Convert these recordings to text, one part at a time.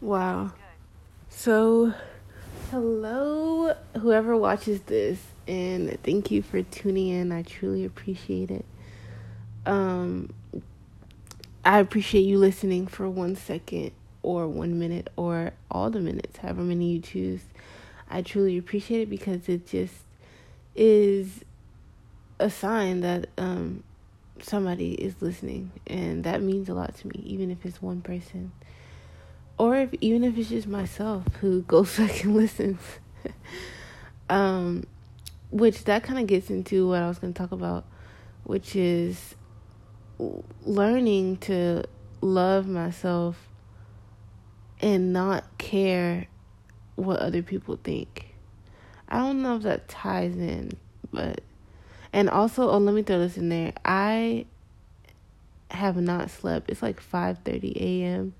Wow. So, hello, whoever watches this, and thank you for tuning in. I truly appreciate it. Um, I appreciate you listening for one second or one minute or all the minutes, however many you choose. I truly appreciate it because it just is a sign that um, somebody is listening, and that means a lot to me, even if it's one person, or if even if it's just myself who goes back and listens. um, which that kind of gets into what I was going to talk about, which is learning to love myself and not care what other people think. I don't know if that ties in, but and also oh let me throw this in there. I have not slept. It's like 5:30 a.m.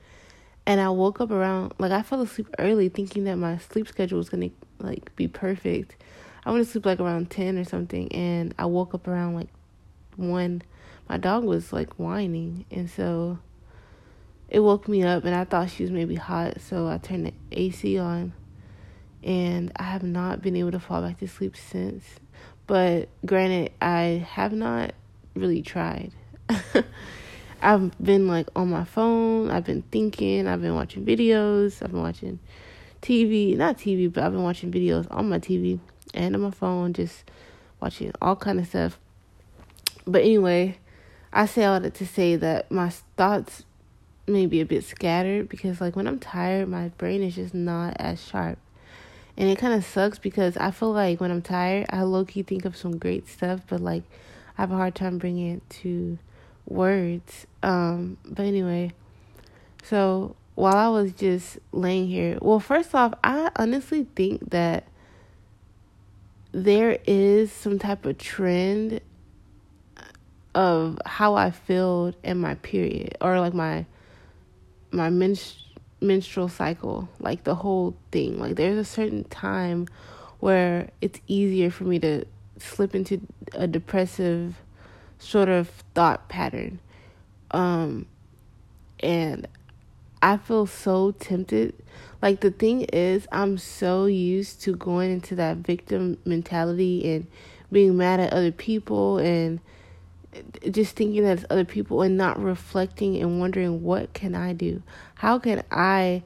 and I woke up around like I fell asleep early thinking that my sleep schedule was to like be perfect. I went to sleep like around 10 or something and I woke up around like 1 my dog was like whining and so it woke me up and I thought she was maybe hot so I turned the AC on and I have not been able to fall back to sleep since. But granted, I have not really tried. I've been like on my phone, I've been thinking, I've been watching videos, I've been watching TV, not TV, but I've been watching videos on my TV and on my phone, just watching all kind of stuff. But anyway, I say all that to say that my thoughts may be a bit scattered because like when I'm tired, my brain is just not as sharp. And it kind of sucks because I feel like when I'm tired, I low key think of some great stuff, but like I have a hard time bringing it to words. Um, but anyway, so while I was just laying here, well, first off, I honestly think that there is some type of trend of how I feel in my period or like my my menstrual menstrual cycle, like the whole thing. Like there's a certain time where it's easier for me to slip into a depressive sort of thought pattern. Um and I feel so tempted. Like the thing is, I'm so used to going into that victim mentality and being mad at other people and just thinking that it's other people and not reflecting and wondering what can I do? How can I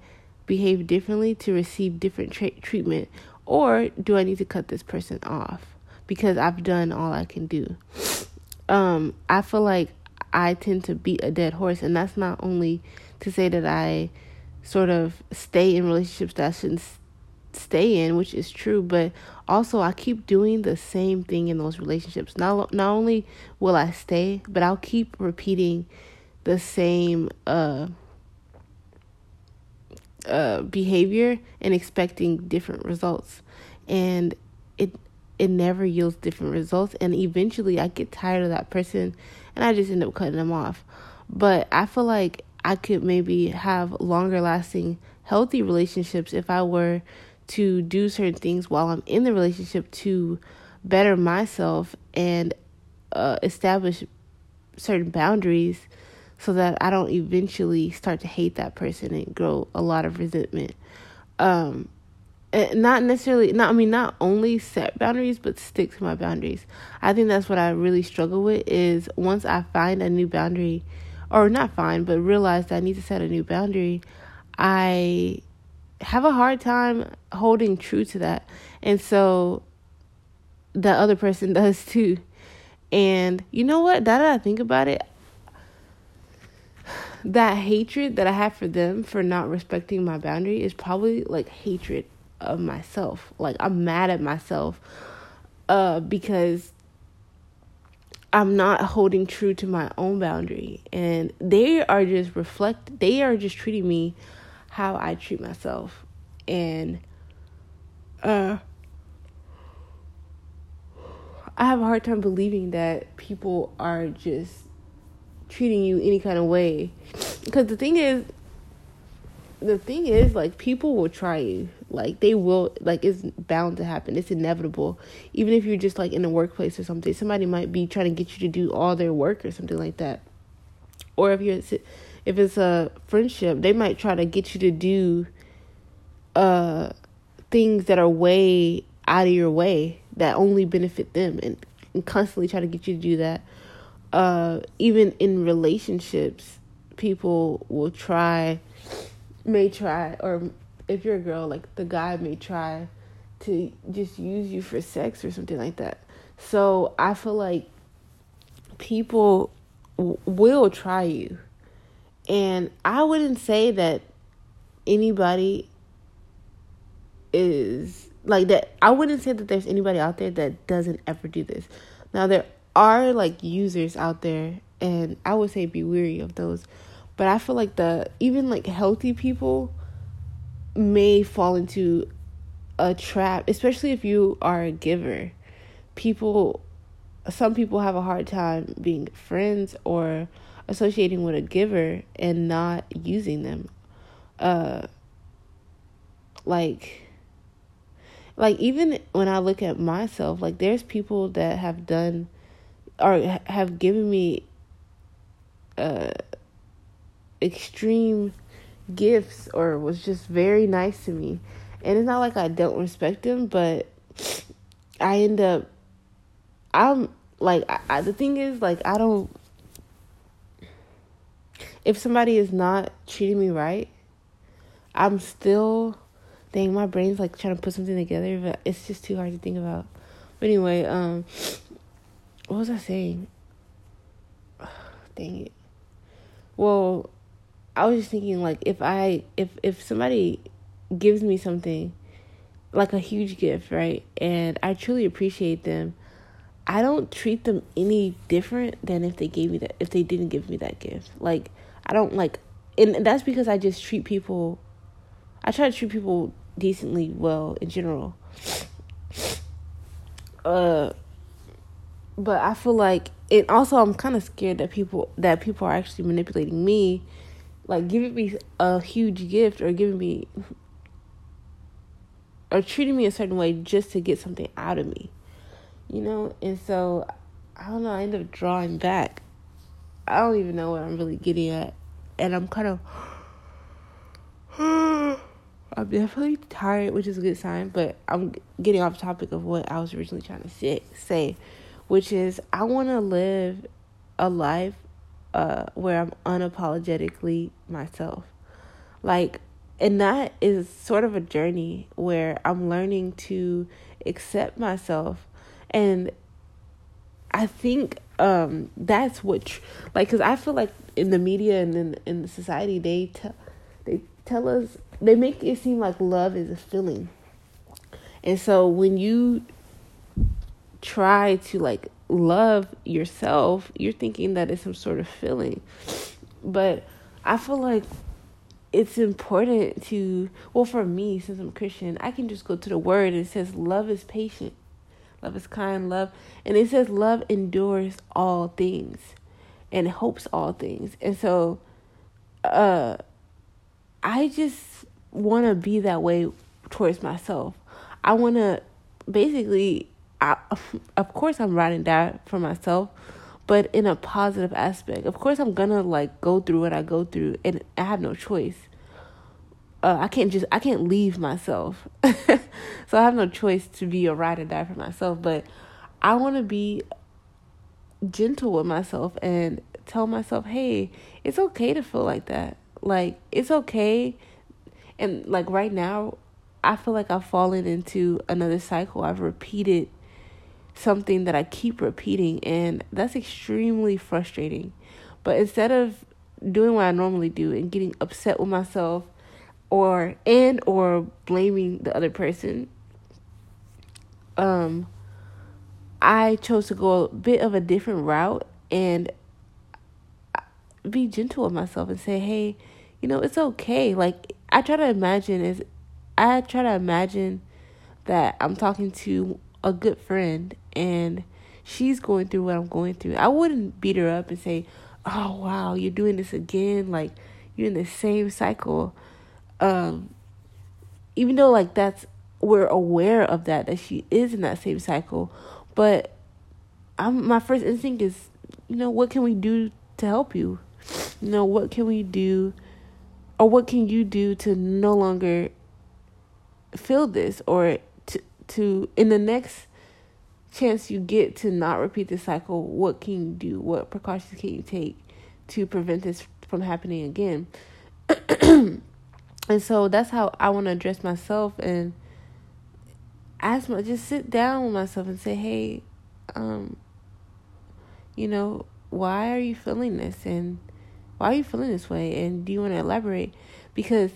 behave differently to receive different tra- treatment or do I need to cut this person off because I've done all I can do? Um I feel like I tend to beat a dead horse and that's not only to say that I sort of stay in relationships that I shouldn't stay in, which is true, but also I keep doing the same thing in those relationships. Not not only will I stay, but I'll keep repeating the same uh uh behavior and expecting different results. And it it never yields different results and eventually I get tired of that person and I just end up cutting them off. But I feel like I could maybe have longer lasting healthy relationships if I were to do certain things while I'm in the relationship to better myself and uh, establish certain boundaries so that I don't eventually start to hate that person and grow a lot of resentment. Um, Eh, not necessarily, not I mean, not only set boundaries, but stick to my boundaries. I think that's what I really struggle with. Is once I find a new boundary, or not find, but realize that I need to set a new boundary, I have a hard time holding true to that. And so the other person does too. And you know what? Now that I think about it, that hatred that I have for them for not respecting my boundary is probably like hatred of myself. Like I'm mad at myself uh because I'm not holding true to my own boundary and they are just reflect they are just treating me how I treat myself. And uh I have a hard time believing that people are just treating you any kind of way. Because the thing is, the thing is, like, people will try you. Like, they will, like, it's bound to happen. It's inevitable. Even if you're just, like, in a workplace or something, somebody might be trying to get you to do all their work or something like that. Or if you're if it's a friendship, they might try to get you to do uh things that are way out of your way that only benefit them and, and constantly try to get you to do that. Uh even in relationships, people will try may try or if you're a girl, like the guy may try to just use you for sex or something like that. So I feel like people w- will try you. And I wouldn't say that anybody is like that. I wouldn't say that there's anybody out there that doesn't ever do this. Now, there are like users out there, and I would say be weary of those. But I feel like the even like healthy people may fall into a trap, especially if you are a giver. People, some people have a hard time being friends or associating with a giver and not using them. Uh, like, like even when I look at myself, like there's people that have done or have given me uh extreme gifts or was just very nice to me. And it's not like I don't respect them, but I end up I'm like I, I, the thing is like I don't if somebody is not treating me right, I'm still dang my brain's like trying to put something together, but it's just too hard to think about. But anyway, um what was I saying? dang it. Well, I was just thinking like if I if if somebody gives me something like a huge gift, right? And I truly appreciate them. I don't treat them any different than if they gave me that if they didn't give me that gift. Like I don't like and that's because I just treat people I try to treat people decently well in general. Uh but I feel like and also I'm kind of scared that people that people are actually manipulating me like giving me a huge gift or giving me or treating me a certain way just to get something out of me you know? And so i don't know i end up drawing back. I don't even know what i'm really getting at. And i'm kind of i'm definitely tired which is a good sign but i'm getting off topic of what i was originally trying to say, which is i want to live a life uh, where I'm unapologetically myself. Like, and that is sort of a journey where I'm learning to accept myself. And I think um, that's what, tr- like, because I feel like in the media and in, in the society, they, tell they tell us, they make it seem like love is a feeling. And so when you try to like love yourself, you're thinking that it's some sort of feeling. But I feel like it's important to, well, for me, since I'm Christian, I can just go to the word and it says, love is patient, love is kind, love, and it says, love endures all things and hopes all things. And so, uh, I just want to be that way towards myself. I want to basically I, of course I'm writing that for myself, but in a positive aspect. Of course I'm gonna like go through what I go through, and I have no choice. Uh, I can't just I can't leave myself, so I have no choice to be a ride or die for myself. But I want to be gentle with myself and tell myself, hey, it's okay to feel like that. Like it's okay, and like right now, I feel like I've fallen into another cycle. I've repeated something that I keep repeating, and that's extremely frustrating. But instead of doing what I normally do and getting upset with myself or and or blaming the other person um I chose to go a bit of a different route and be gentle with myself and say, "Hey, you know, it's okay." Like I try to imagine is I try to imagine that I'm talking to a good friend and she's going through what I'm going through. I wouldn't beat her up and say, "Oh wow, you're doing this again." Like you're in the same cycle. Um, even though like that's we're aware of that that she is in that same cycle, but I'm my first instinct is, you know, what can we do to help you? You know, what can we do or what can you do to no longer feel this or to in the next chance you get to not repeat the cycle, what can you do? What precautions can you take to prevent this from happening again? and so that's how I want to address myself and ask my just sit down with myself and say, "Hey, um you know, why are you feeling this and why are you feeling this way and do you want to elaborate?" Because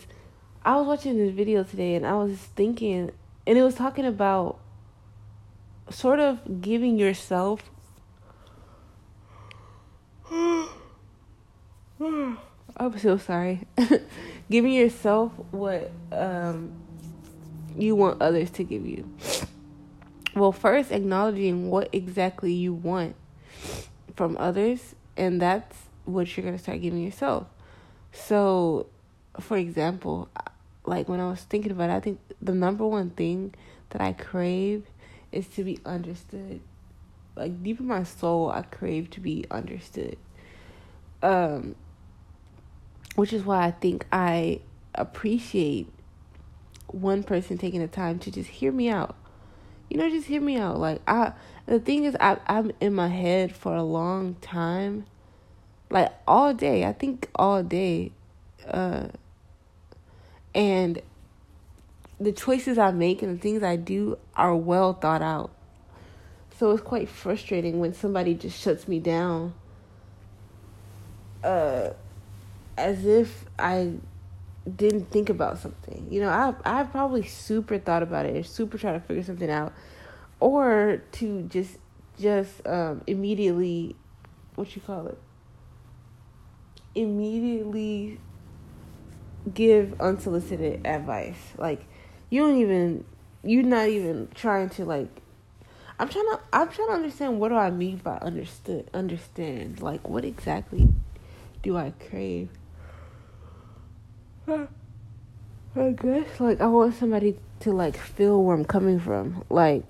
I was watching this video today and I was thinking and it was talking about sort of giving yourself I'm so sorry. giving yourself what um, you want others to give you. Well, first acknowledging what exactly you want from others, and that's what you're going to start giving yourself. So, for example, like when I was thinking about it, I think the number one thing that I crave is to be understood. Like deep in my soul, I crave to be understood. Um, which is why I think I appreciate one person taking the time to just hear me out. You know, just hear me out. Like I, the thing is, I I'm in my head for a long time, like all day. I think all day, uh, and the choices I make and the things I do are well thought out. So it's quite frustrating when somebody just shuts me down. Uh, as if I didn't think about something. You know, I I probably super thought about it super try to figure something out, or to just just um immediately, what you call it? Immediately give unsolicited advice. Like you don't even you're not even trying to like I'm trying to I'm trying to understand what do I mean by understood understand. Like what exactly do I crave? I guess like I want somebody to like feel where I'm coming from. Like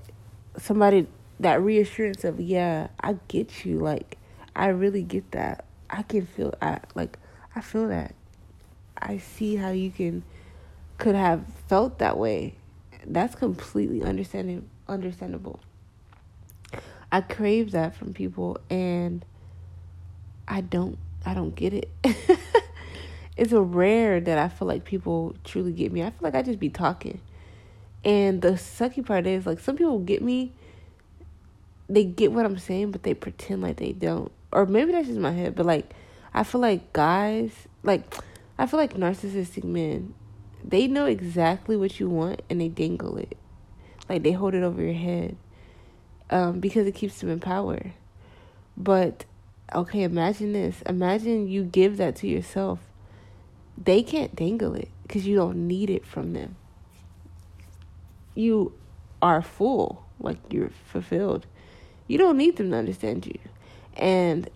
somebody that reassurance of yeah, I get you. Like I really get that. I can feel I like I feel that. I see how you can could have felt that way. That's completely understanding understandable. I crave that from people and I don't I don't get it. it's a rare that I feel like people truly get me. I feel like I just be talking. And the sucky part is like some people get me they get what I'm saying but they pretend like they don't. Or maybe that's just my head, but like I feel like guys like I feel like narcissistic men they know exactly what you want and they dangle it. Like they hold it over your head. Um, because it keeps them in power. But okay, imagine this. Imagine you give that to yourself. They can't dangle it because you don't need it from them. You are full, like you're fulfilled. You don't need them to understand you. And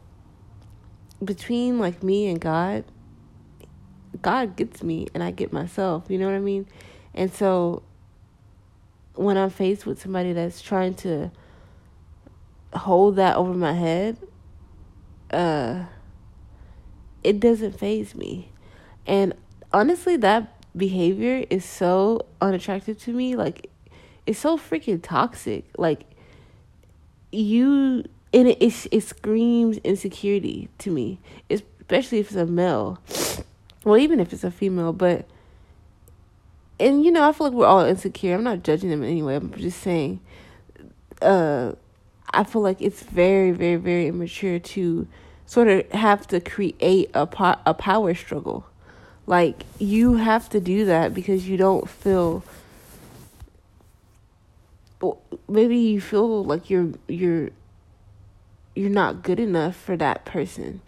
between like me and God, God gets me and I get myself. You know what I mean? And so when I'm faced with somebody that's trying to hold that over my head, uh, it doesn't faze me. And honestly, that behavior is so unattractive to me. Like, it's so freaking toxic. Like, you, and it, it, it screams insecurity to me, especially if it's a male well, even if it's a female, but and you know, I feel like we're all insecure. I'm not judging them anyway. I'm just saying, uh, I feel like it's very, very, very immature to sort of have to create a po- a power struggle. Like you have to do that because you don't feel. Maybe you feel like you're you're you're not good enough for that person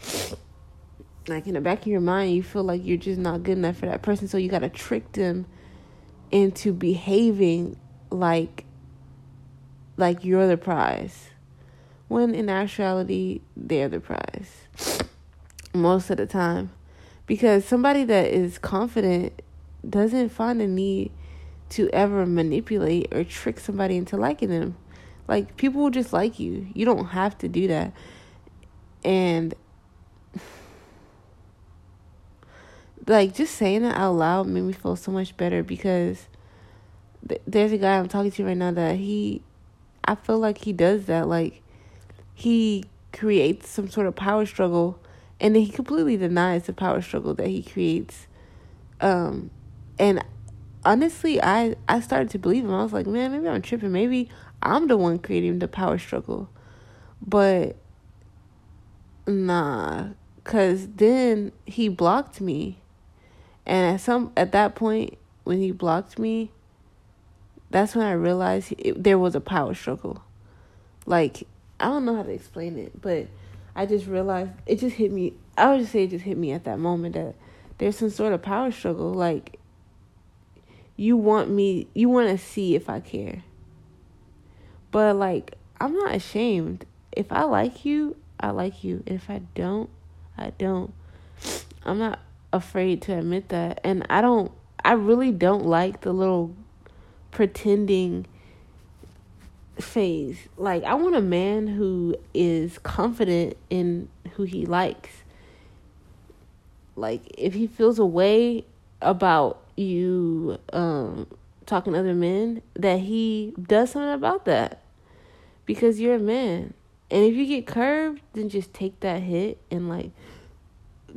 like in the back of your mind you feel like you're just not good enough for that person. So you got to trick them into behaving like like you're the prize when in actuality they're the prize most of the time. Because somebody that is confident doesn't find a need to ever manipulate or trick somebody into liking them. Like people will just like you. You don't have to do that. And like just saying it out loud made me feel so much better because th- there's a guy I'm talking to right now that he I feel like he does that like he creates some sort of power struggle and then he completely denies the power struggle that he creates um and honestly I I started to believe him. I was like, "Man, maybe I'm tripping. Maybe I'm the one creating the power struggle." But nah, cuz then he blocked me and at some at that point when he blocked me, that's when I realized it, there was a power struggle. Like I don't know how to explain it, but I just realized it just hit me. I would just say it just hit me at that moment that there's some sort of power struggle. Like you want me, you want to see if I care. But like I'm not ashamed. If I like you, I like you. If I don't, I don't. I'm not afraid to admit that. And I don't, I really don't like the little pretending phase. Like, I want a man who is confident in who he likes. Like, if he feels a way about you um, talking to other men, that he does something about that. Because you're a man. And if you get curved, then just take that hit and, like,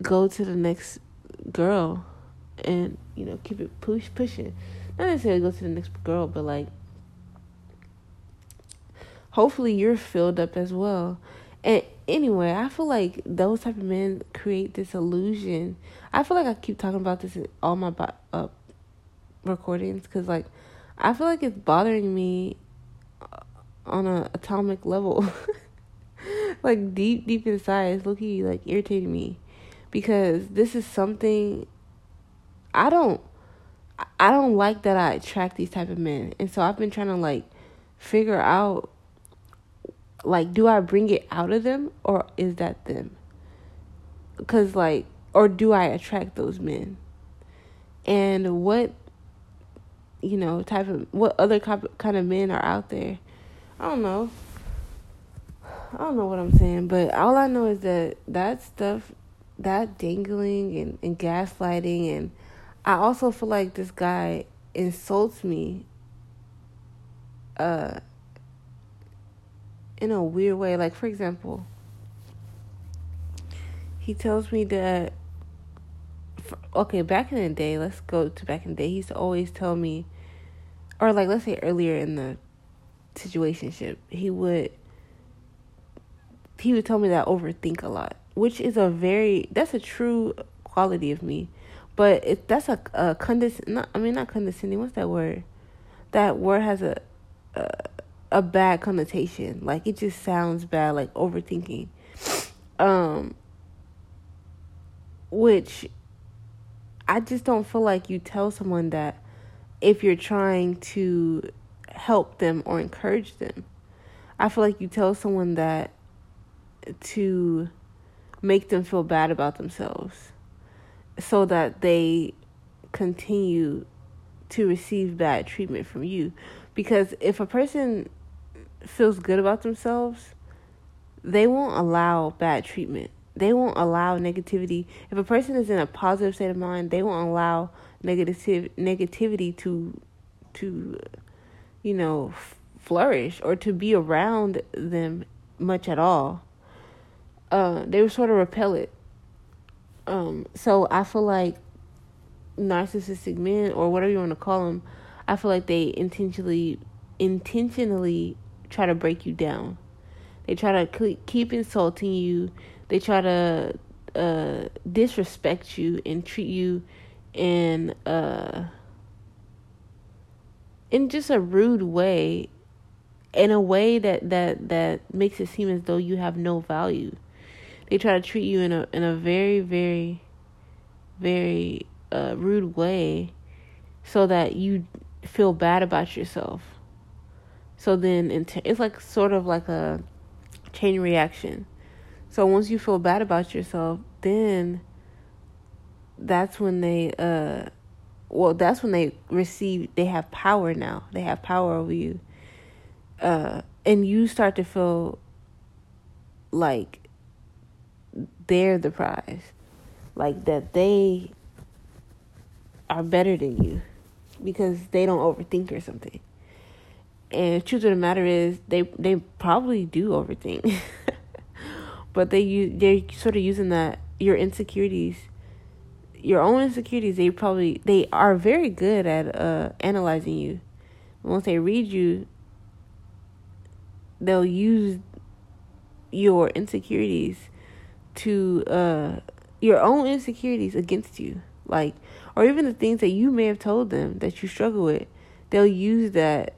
go to the next girl and you know keep it push pushing. Not necessarily go to the next girl but like hopefully you're filled up as well. And anyway i feel like those type of men create this illusion. I feel like i keep talking about this in all my uh, recordings because like i feel like it's bothering me on a atomic level. Like deep deep inside it's looking like irritating me because this is something I don't I don't like that I attract these type of men. And so I've been trying to like figure out like do I bring it out of them or is that them? Cuz like or do I attract those men? And what you know, type of what other kind of men are out there? I don't know. I don't know what I'm saying, but all I know is that that stuff that dangling and, and gaslighting and I also feel like this guy insults me uh in a weird way. Like for example, he tells me that okay, back in the day, let's go to back in the day. He used to always tell me or like let's say earlier in the situationship, he would he would tell me that I overthink a lot which is a very that's a true quality of me, but it that's a, a condescending. Not, I mean not condescending. What's that word? That word has a, a a bad connotation. Like it just sounds bad, like overthinking. Um, which I just don't feel like you tell someone that if you're trying to help them or encourage them. I feel like you tell someone that to make them feel bad about themselves so that they continue to receive bad treatment from you. Because if a person feels good about themselves, they won't allow bad treatment. They won't allow negativity. If a person is in a positive state of mind, they won't allow negative negativity to to you know flourish or to be around them much at all uh, they were sort of repel it. Um, so I feel like narcissistic men or whatever you want to call them, I feel like they intentionally intentionally try to break you down. They try to keep insulting you. They try to uh, disrespect you and treat you in uh, in just a rude way, in a way that that that makes it seem as though you have no value they try to treat you in a in a very very very uh, rude way so that you feel bad about yourself. So then it's like sort of like a chain reaction. So once you feel bad about yourself then that's when they uh well that's when they receive they have power now. They have power over you. Uh and you start to feel like they're the prize. Like that they are better than you because they don't overthink or something. And truth of the matter is, they they probably do overthink, but they use they're sort of using that your insecurities, your own insecurities. They probably they are very good at uh analyzing you. Once they read you, they'll use your insecurities to uh your own insecurities against you. Like or even the things that you may have told them that you struggle with they'll use that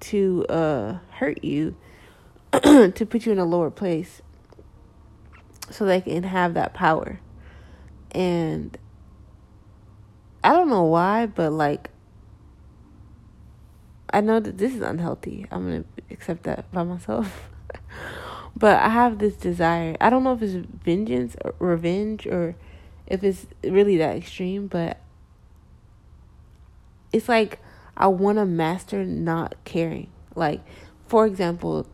to uh hurt you to put you in a lower place so they can have that power. And i don't know why but like i know that this is unhealthy. I'm gonna accept that by myself but i have this desire i don't know if it's vengeance or revenge or if it's really that extreme, but it's like I want to master not caring. Like, for example,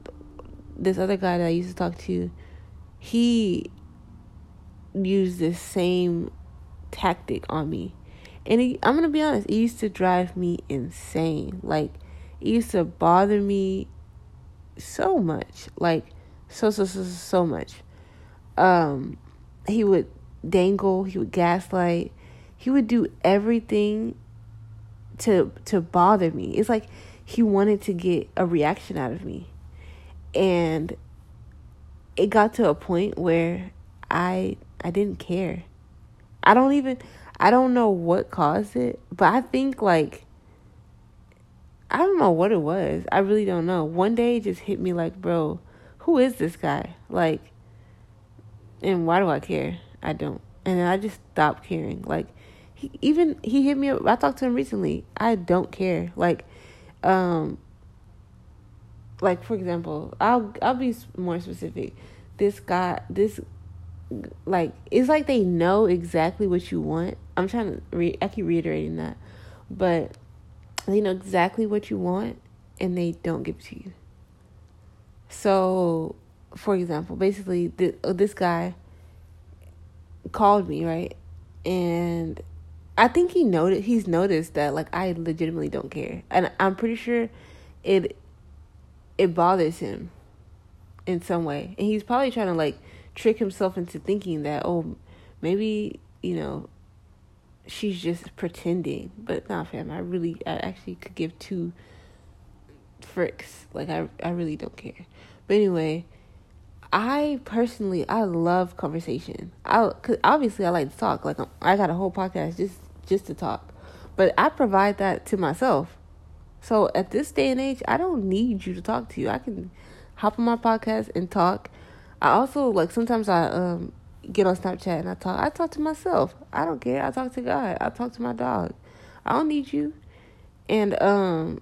this other guy that I used to talk to, he used this same tactic on me. And he, I'm going to be honest, it used to drive me insane. Like, it used to bother me so much. Like, so, so, so, so much. Um, he would dangle, he would gaslight, he would do everything to to bother me. It's like he wanted to get a reaction out of me. And it got to a point where I I didn't care. I don't even I don't know what caused it, but I think like I don't know what it was. I really don't know. One day it just hit me like, bro, who is this guy? Like and why do I care? I don't. And I just stopped caring. Like he even he hit me up. I talked to him recently. I don't care. Like um like for example, I'll I'll be more specific. This guy this like it's like they know exactly what you want. I'm trying to re- I keep reiterating that. But they know exactly what you want and they don't give it to you. So, for example, basically this, uh, this guy called me, right? And I think he noted he's noticed that like I legitimately don't care. And I'm pretty sure it it bothers him in some way. And he's probably trying to like trick himself into thinking that oh maybe, you know, she's just pretending. But not fam, I really I actually could give two fricks. Like I I really don't care. But anyway, I personally I love conversation. I cause obviously I like to talk. Like I got a whole podcast just just to talk, but I provide that to myself. So at this day and age, I don't need you to talk to you. I can hop on my podcast and talk. I also like sometimes I um get on Snapchat and I talk. I talk to myself. I don't care. I talk to God. I talk to my dog. I don't need you. And um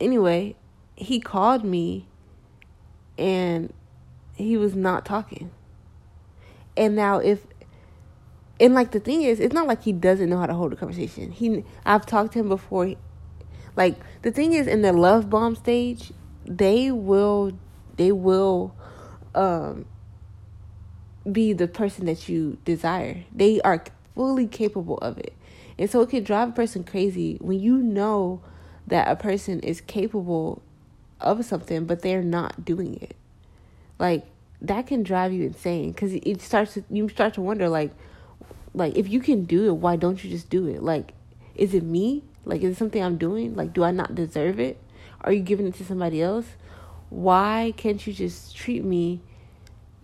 anyway, he called me and he was not talking. And now if and like the thing is, it's not like he doesn't know how to hold a conversation. He I've talked to him before. Like the thing is in the love bomb stage, they will they will um be the person that you desire. They are fully capable of it. And so it can drive a person crazy when you know that a person is capable of something but they're not doing it. Like that can drive you insane because it starts to, you start to wonder like like if you can do it why don't you just do it? Like is it me? Like is it something i'm doing? Like do i not deserve it? Are you giving it to somebody else? Why can't you just treat me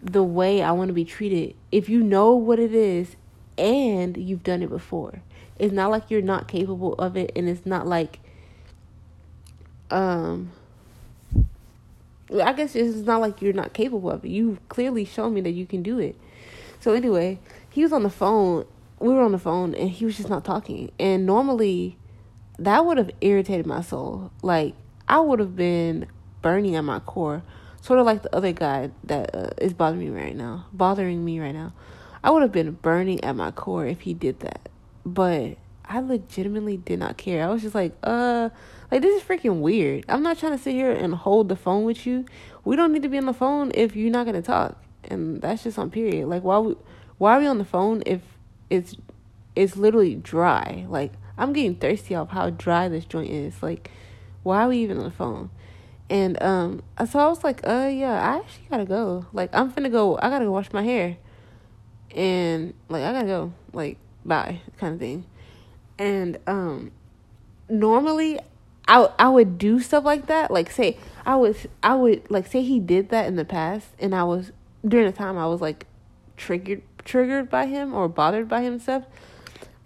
the way i want to be treated if you know what it is and you've done it before? It's not like you're not capable of it and it's not like um I guess it's not like you're not capable of it. You clearly shown me that you can do it. So anyway, he was on the phone. We were on the phone, and he was just not talking. And normally, that would have irritated my soul. Like I would have been burning at my core, sort of like the other guy that uh, is bothering me right now. Bothering me right now. I would have been burning at my core if he did that. But I legitimately did not care. I was just like, uh like this is freaking weird. I'm not trying to sit here and hold the phone with you. We don't need to be on the phone if you're not gonna talk, and that's just on period. Like why we, why are we on the phone if it's it's literally dry. Like I'm getting thirsty off how dry this joint is. Like, why are we even on the phone? And um, so I was like, uh, yeah, I actually gotta go. Like, I'm finna go. I gotta go wash my hair, and like, I gotta go. Like, bye, kind of thing. And um, normally, I I would do stuff like that. Like, say I was I would like say he did that in the past, and I was during the time I was like triggered triggered by him or bothered by him stuff.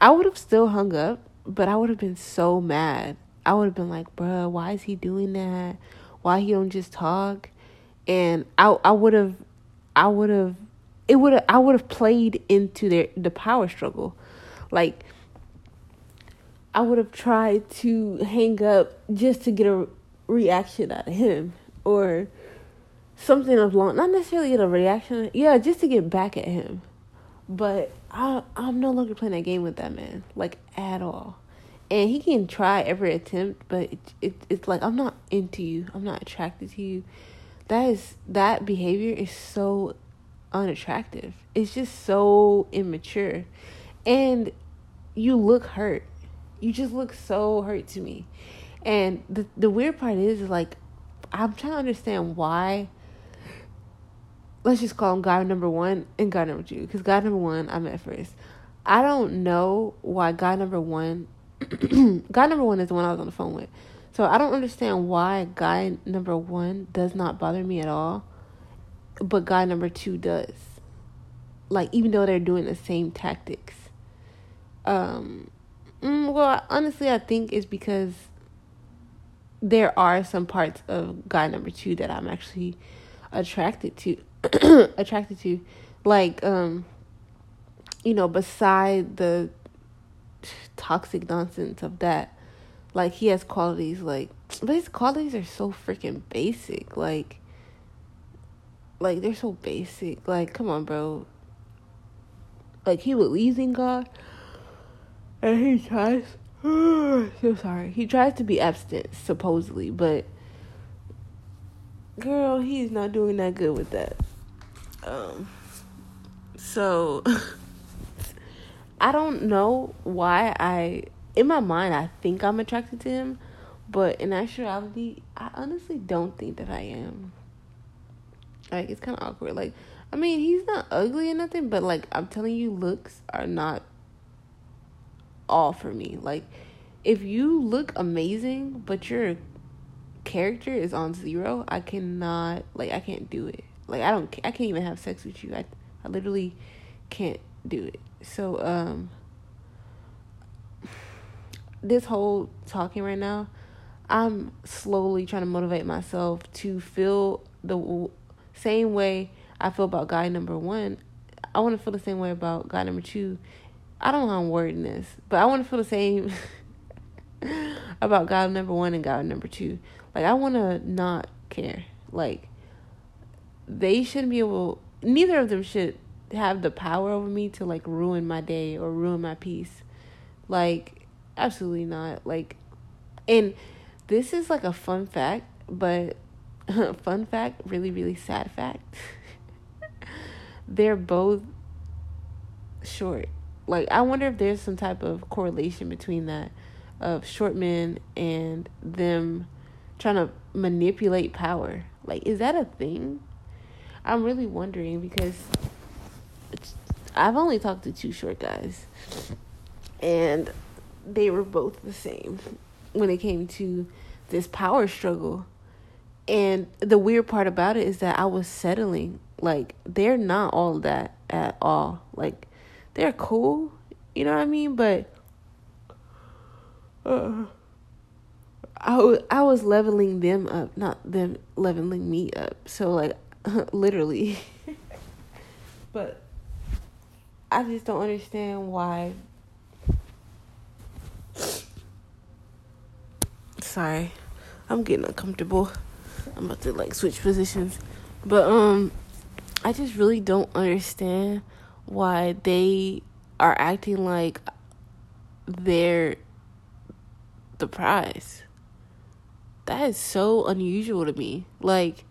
I would have still hung up, but I would have been so mad. I would have been like, bruh, why is he doing that? why he don't just talk and i i would have i would have it would i would have played into their the power struggle like i would have tried to hang up just to get a reaction out of him or something of long not necessarily get a reaction yeah just to get back at him but i i'm no longer playing that game with that man like at all and he can try every attempt, but it, it it's like I'm not into you. I'm not attracted to you. That is that behavior is so unattractive. It's just so immature. And you look hurt. You just look so hurt to me. And the the weird part is, is like I'm trying to understand why let's just call him guy number one and guy number two. Because guy number one I met first. I don't know why guy number one guy number one is the one I was on the phone with. So I don't understand why guy number one does not bother me at all, but guy number two does. Like even though they're doing the same tactics. Um, mm, well, honestly, I think it's because there are some parts of guy number two that I'm actually attracted to, attracted to, like um, you know, beside the toxic nonsense of that. Like he has qualities like but his qualities are so freaking basic. Like like they're so basic. Like come on, bro. Like he believes in God and he tries so sorry. He tries to be abstinent, supposedly, but girl, he's not doing that good with that. Um so I don't know why I in my mind I think I'm attracted to him, but in actuality, I honestly don't think that I am. Like it's kind of awkward. Like I mean, he's not ugly or nothing, but like I'm telling you, looks are not all for me. Like if you look amazing, but your character is on zero, I cannot like I can't do it. Like I don't I can't even have sex with you. I I literally can't do it. So um this whole talking right now, I'm slowly trying to motivate myself to feel the same way I feel about guy number 1. I want to feel the same way about guy number 2. I don't know how I'm wording this, but I want to feel the same about God number 1 and God number 2. Like I want to not care. Like they shouldn't be able neither of them should have the power over me to like ruin my day or ruin my peace. Like, absolutely not. Like, and this is like a fun fact, but fun fact, really, really sad fact. They're both short. Like, I wonder if there's some type of correlation between that of short men and them trying to manipulate power. Like, is that a thing? I'm really wondering because I've only talked to two short guys, and they were both the same when it came to this power struggle. And the weird part about it is that I was settling. Like, they're not all that at all. Like, they're cool, you know what I mean? But uh, I, I was leveling them up, not them leveling me up. So, like, literally. but I just don't understand why. Sorry, I'm getting uncomfortable. I'm about to like switch positions, but um, I just really don't understand why they are acting like they're the prize. That is so unusual to me. Like,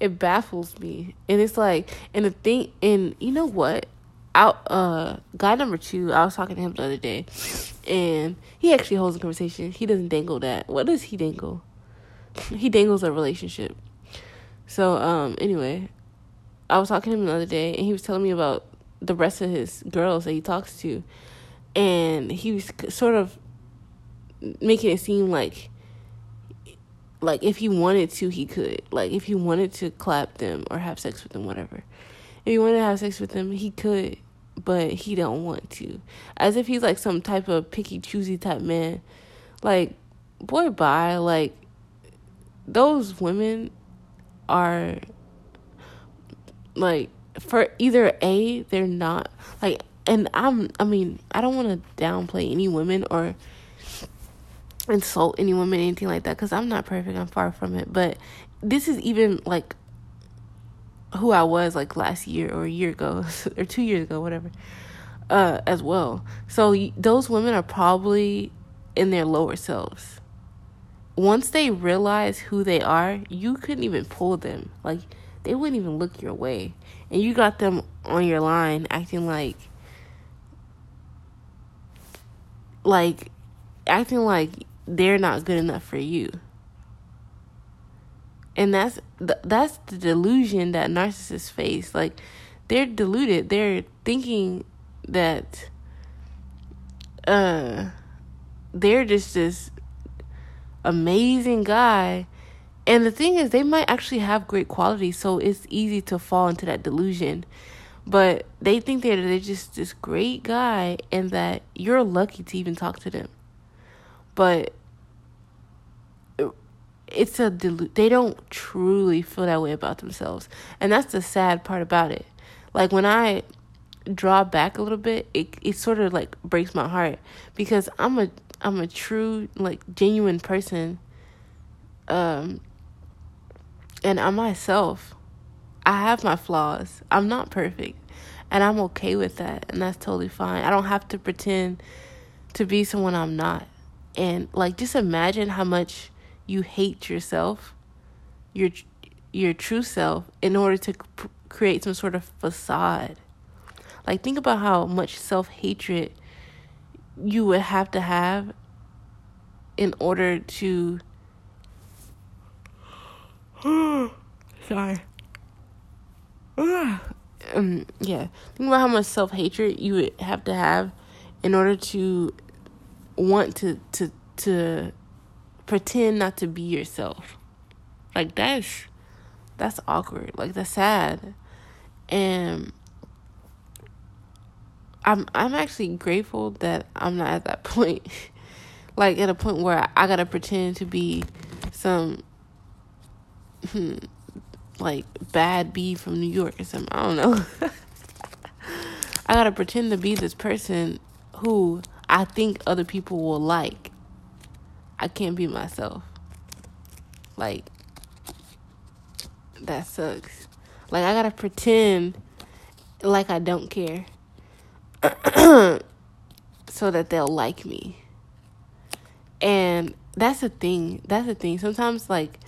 it baffles me. And it's like, and the thing, and you know what? out uh guy number two, I was talking to him the other day and he actually holds a conversation. He doesn't dangle that. What does he dangle? he dangles a relationship. So um anyway, I was talking to him the other day and he was telling me about the rest of his girls that he talks to. And he was sort of making it seem like like if he wanted to he could. Like if he wanted to clap them or have sex with them whatever. If he wanted to have sex with them he could but he don't want to. As if he's like some type of picky choosy type man. Like boy bye. Like those women are like for either a they're not like and i'm i mean i don't want to downplay any women or insult any woman, anything like that, because I'm not perfect. I'm far from it. But this is even like who I was like last year or a year ago or two years ago, whatever, uh, as well. So those women are probably in their lower selves. Once they realize who they are, you couldn't even pull them. Like they wouldn't even look your way, and you got them on your line acting like like acting like they're not good enough for you. And that's that's the delusion that narcissists face. Like they're deluded. They're thinking that uh they're just this amazing guy. And the thing is they might actually have great qualities, so it's easy to fall into that delusion. But they think that they're just this great guy and that you're lucky to even talk to them. But it's a delu- they don't truly feel that way about themselves and that's the sad part about it like when i draw back a little bit it it sort of like breaks my heart because i'm a i'm a true like genuine person um and i'm myself i have my flaws i'm not perfect and i'm okay with that and that's totally fine i don't have to pretend to be someone i'm not and like just imagine how much you hate yourself, your your true self, in order to create some sort of facade. Like think about how much self hatred you would have to have in order to. Sorry. um, yeah. Think about how much self hatred you would have to have in order to want to to to pretend not to be yourself. Like that's that's awkward. Like that's sad. And I'm I'm actually grateful that I'm not at that point. like at a point where I gotta pretend to be some like bad bee from New York or something. I don't know. I gotta pretend to be this person who I think other people will like. I can't be myself. Like, that sucks. Like, I gotta pretend like I don't care so that they'll like me. And that's the thing. That's the thing. Sometimes, like,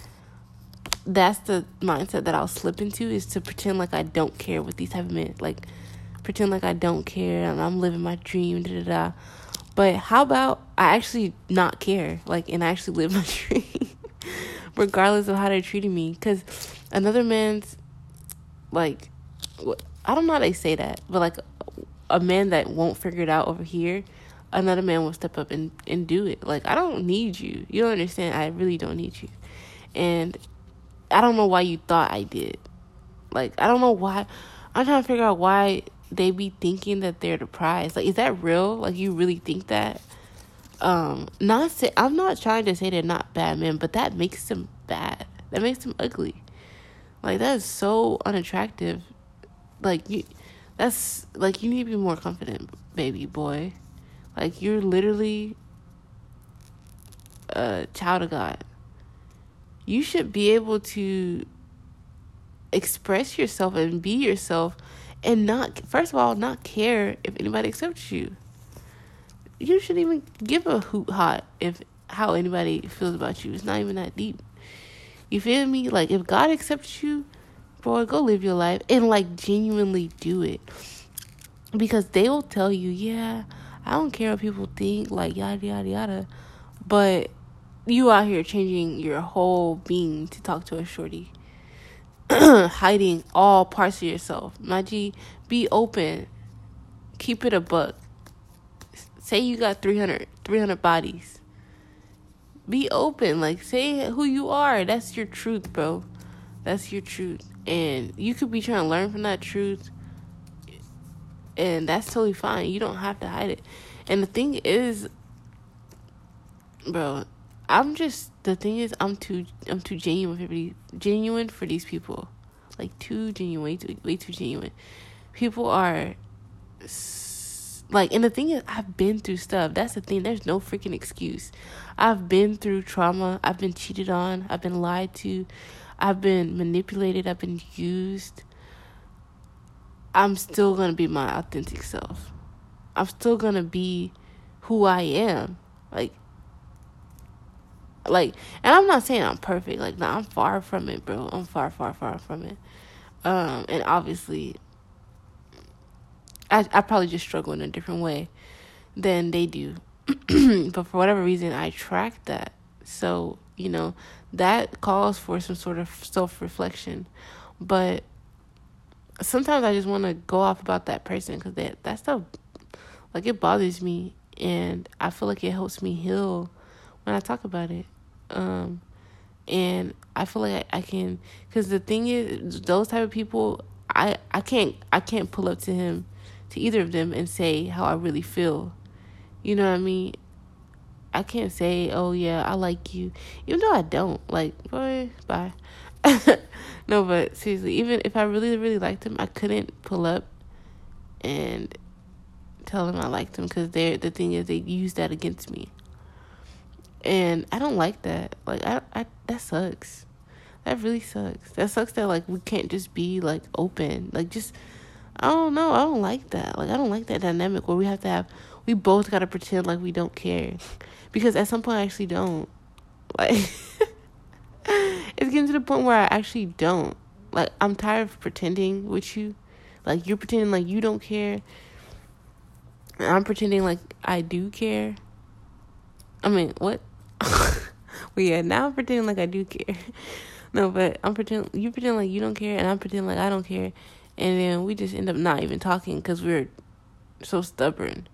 that's the mindset that I'll slip into is to pretend like I don't care what these type of men. Like, pretend like I don't care and I'm living my dream, da da da. But how about I actually not care, like, and I actually live my dream, regardless of how they're treating me? Because another man's, like, I don't know how they say that, but like, a man that won't figure it out over here, another man will step up and, and do it. Like, I don't need you. You don't understand. I really don't need you. And I don't know why you thought I did. Like, I don't know why. I'm trying to figure out why they be thinking that they're the prize. Like, is that real? Like, you really think that? Um, not say I'm not trying to say they're not bad men, but that makes them bad. That makes them ugly. Like that is so unattractive. Like you, that's like you need to be more confident, baby boy. Like you're literally a child of God. You should be able to express yourself and be yourself and not first of all not care if anybody accepts you. You shouldn't even give a hoot hot if how anybody feels about you. It's not even that deep. You feel me? Like if god accepts you boy go live your life and like genuinely do it. Because they will tell you, yeah, I don't care what people think, like yada yada yada, but you out here changing your whole being to talk to a shorty, hiding all parts of yourself. G, be open, keep it a buck. Say you got 300, 300 bodies. Be open, like say who you are. That's your truth, bro. That's your truth, and you could be trying to learn from that truth and that's totally fine. You don't have to hide it. And the thing is, bro, I'm just the thing is I'm too I'm too genuine for these genuine for these people, like too genuine, way too way too genuine. People are like, and the thing is, I've been through stuff. That's the thing. There's no freaking excuse. I've been through trauma. I've been cheated on. I've been lied to. I've been manipulated. I've been used. I'm still to be my authentic self. I'm still to be who I am. Like, like, and I'm not saying I'm perfect. Like, no, I'm far from it, bro. I'm far, far, far from it. Um, and obviously, I I probably just struggle in a different way than they do. but for whatever reason, I track that. So you know that calls for some sort of self reflection. But sometimes I just want to go off about that person because that that stuff like it bothers me and I feel like it helps me heal when I talk about it. Um, and I feel like I, can because the thing is those type of people I I can't I can't pull up to him to either of them and say how I really feel. You know what I mean? I can't say, "Oh yeah, I like you," even though I don't. Like, boy, bye. no, but seriously, even if I really, really liked him, I couldn't pull up and tell him I liked him because they're the thing is they use that against me, and I don't like that. Like I, I that sucks. That really sucks. That sucks that like we can't just be like open. Like just I don't know. I don't like that. Like I don't like that dynamic where we have to have we both got to pretend like we don't care because at some point I actually don't. Like it's getting to the point where I actually don't. Like I'm tired of pretending with you. Like you're pretending like you don't care. And I'm pretending like I do care. I mean, what? well, yeah, now I'm pretending like I do care. no, but I'm pretending you pretend like you don't care, and I'm pretending like I don't care, and then we just end up not even talking because we're so stubborn.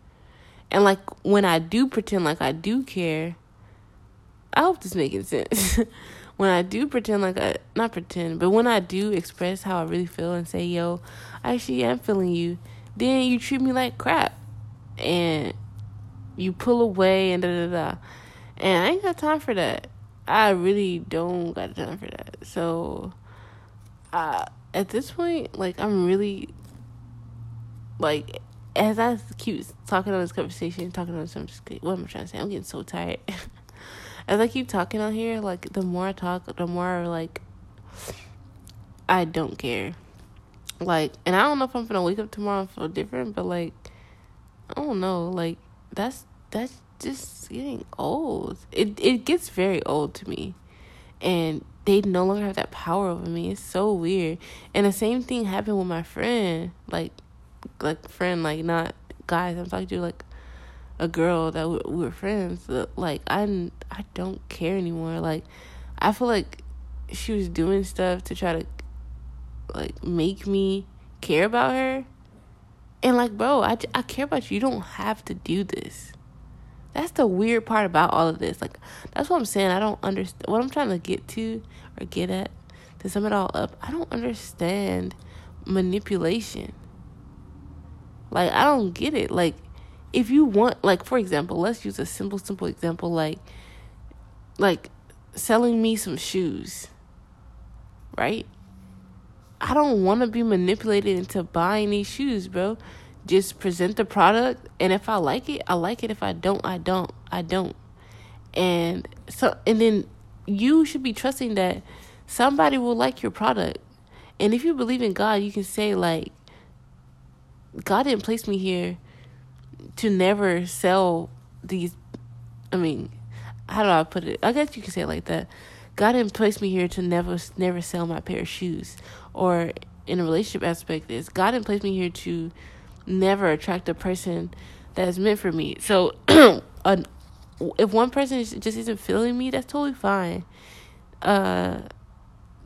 And like when I do pretend like I do care, I hope this making sense. when I do pretend like I not pretend, but when I do express how I really feel and say, "Yo, I actually am feeling you," then you treat me like crap, and you pull away and da da da. And I ain't got time for that. I really don't got time for that. So, uh, at this point, like I'm really like as I keep talking on this conversation, talking on just what am I trying to say? I'm getting so tired. as I keep talking on here, like the more I talk, the more like I don't care. Like, and I don't know if I'm gonna wake up tomorrow and feel different, but like, I don't know. Like, that's that's just getting old. It it gets very old to me, and they no longer have that power over me. It's so weird. And the same thing happened with my friend, like, like friend, like not guys. I'm talking to like a girl that we, were friends. Like I, I don't care anymore. Like I feel like she was doing stuff to try to like make me care about her. And like, bro, I, I care about you. You don't have to do this. That's the weird part about all of this. Like, that's what I'm saying. I don't understand what I'm trying to get to or get at to sum it all up. I don't understand manipulation. Like, I don't get it. Like, if you want like for example let's use a simple simple example like like selling me some shoes right i don't want to be manipulated into buying these shoes bro just present the product and if i like it i like it if i don't i don't i don't and so and then you should be trusting that somebody will like your product and if you believe in god you can say like god didn't place me here to never sell these I mean, how do I put it? I guess you can say it like that. God didn't place me here to never never sell my pair of shoes. Or in a relationship aspect is God didn't place me here to never attract a person that is meant for me. So, if one person just isn't feeling me, that's totally fine. Uh,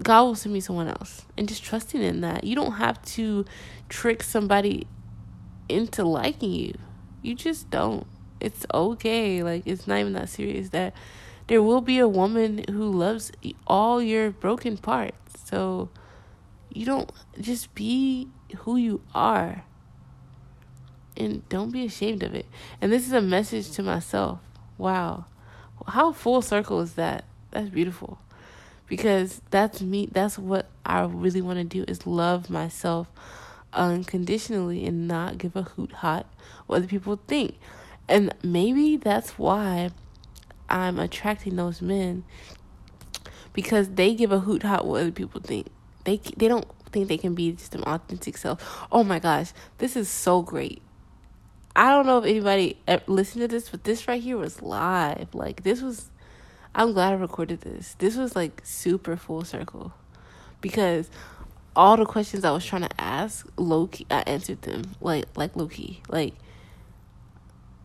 God will send me someone else, and just trusting in that. You don't have to trick somebody into liking you. You just don't. It's okay. Like it's not even that serious. That there will be a woman who loves all your broken parts. So you don't just be who you are and don't be ashamed of it. And this is a message to myself. Wow. How full circle is that? That's beautiful. Because that's me that's what I really want to do is love myself unconditionally and not give a hoot hot what other people think. And maybe that's why I'm attracting those men because they give a hoot hot what other people think. They they don't think they can be just an authentic self. Oh my gosh, this is so great. I don't know if anybody uh, listened to this, but this right here was live. Like this was I'm glad I recorded this. This was like super full circle because all the questions I was trying to ask, low key, I answered them like like low key. Like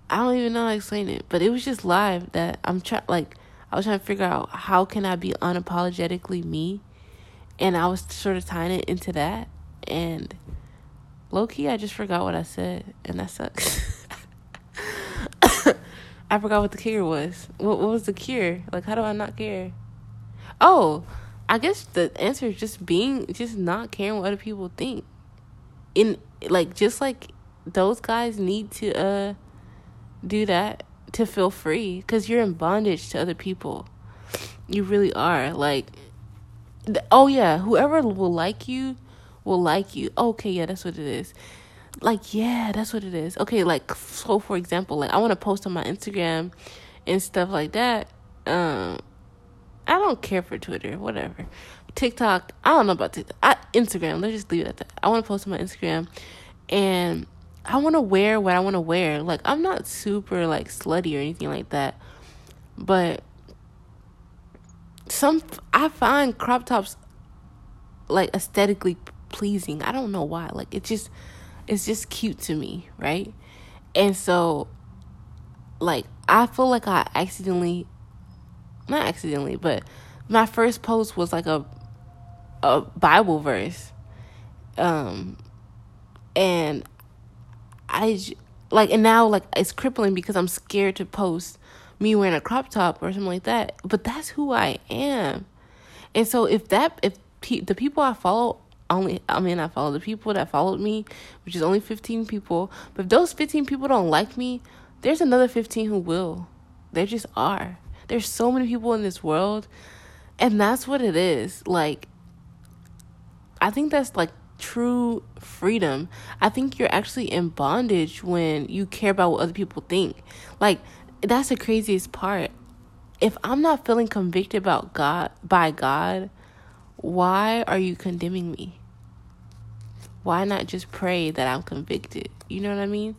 I don't even know how to explain it, but it was just live that I'm trying. Like I was trying to figure out how can I be unapologetically me, and I was sort of tying it into that, and low key, I just forgot what I said, and that sucks. I forgot what the cure was. What what was the cure? Like, how do I not care? Oh, I guess the answer is just being, just not caring what other people think. In like, just like those guys need to uh do that to feel free, because you're in bondage to other people. You really are. Like, oh yeah, whoever will like you will like you. Okay, yeah, that's what it is. Like, yeah, that's what it is. Okay, like so for example, like I want to post on my Instagram and stuff like that. Um I don't care for Twitter, whatever. TikTok, I don't know about TikTok. I, Instagram, let's just leave it at that. I want to post on my Instagram and I want to wear what I want to wear. Like I'm not super like slutty or anything like that. But some I find crop tops like aesthetically pleasing. I don't know why. Like it just it's just cute to me, right? And so like I feel like I accidentally not accidentally, but my first post was like a a Bible verse. Um and I like and now like it's crippling because I'm scared to post me wearing a crop top or something like that. But that's who I am. And so if that if pe- the people I follow only I mean I follow the people that followed me, which is only 15 people. But if those 15 people don't like me, there's another 15 who will. There just are. There's so many people in this world, and that's what it is. Like I think that's like true freedom. I think you're actually in bondage when you care about what other people think. Like that's the craziest part. If I'm not feeling convicted about God by God, why are you condemning me? Why not just pray that I'm convicted? You know what I mean?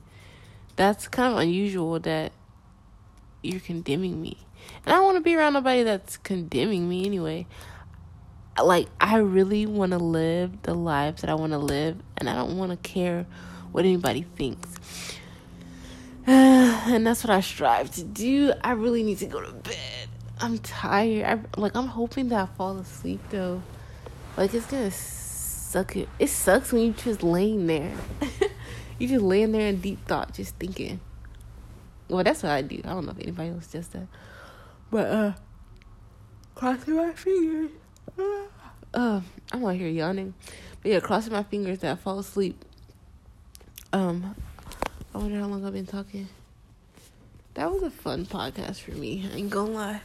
That's kind of unusual that you're condemning me. And I don't want to be around nobody that's condemning me anyway. Like, I really want to live the lives that I want to live, and I don't want to care what anybody thinks. and that's what I strive to do. I really need to go to bed. I'm tired. I, like I'm hoping that I fall asleep though. Like it's gonna suck it. It sucks when you just laying there. you just laying there in deep thought, just thinking. Well, that's what I do. I don't know if anybody else does that. But uh crossing my fingers. Uh, I'm out here yawning. But yeah, crossing my fingers that I fall asleep. Um I wonder how long I've been talking. That was a fun podcast for me. I ain't gonna lie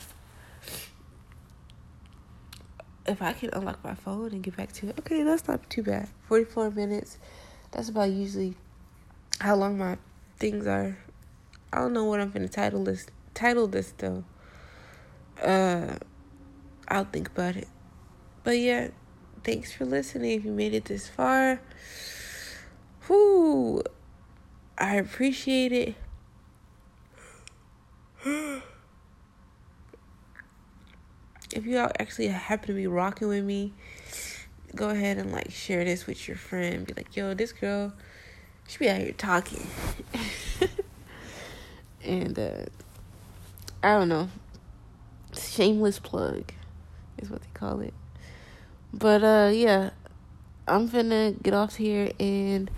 if I can unlock my phone and get back to it, okay, that's not too bad. 44 minutes. That's about usually how long my things are. I don't know what I'm gonna title this title this though. Uh I'll think about it. But yeah, thanks for listening if you made it this far. Whoo I appreciate it. if you all actually happen to be rocking with me, go ahead and like share this with your friend. Be like, yo, this girl, She be out here talking. and uh I don't know. Shameless plug is what they call it. But uh yeah, I'm gonna get off here and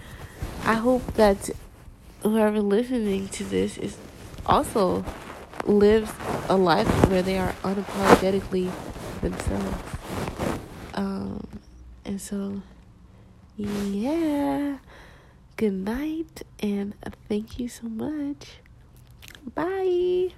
I hope that whoever listening to this is also lives a life where they are unapologetically themselves. Um and so yeah. Good night and thank you so much. Bye.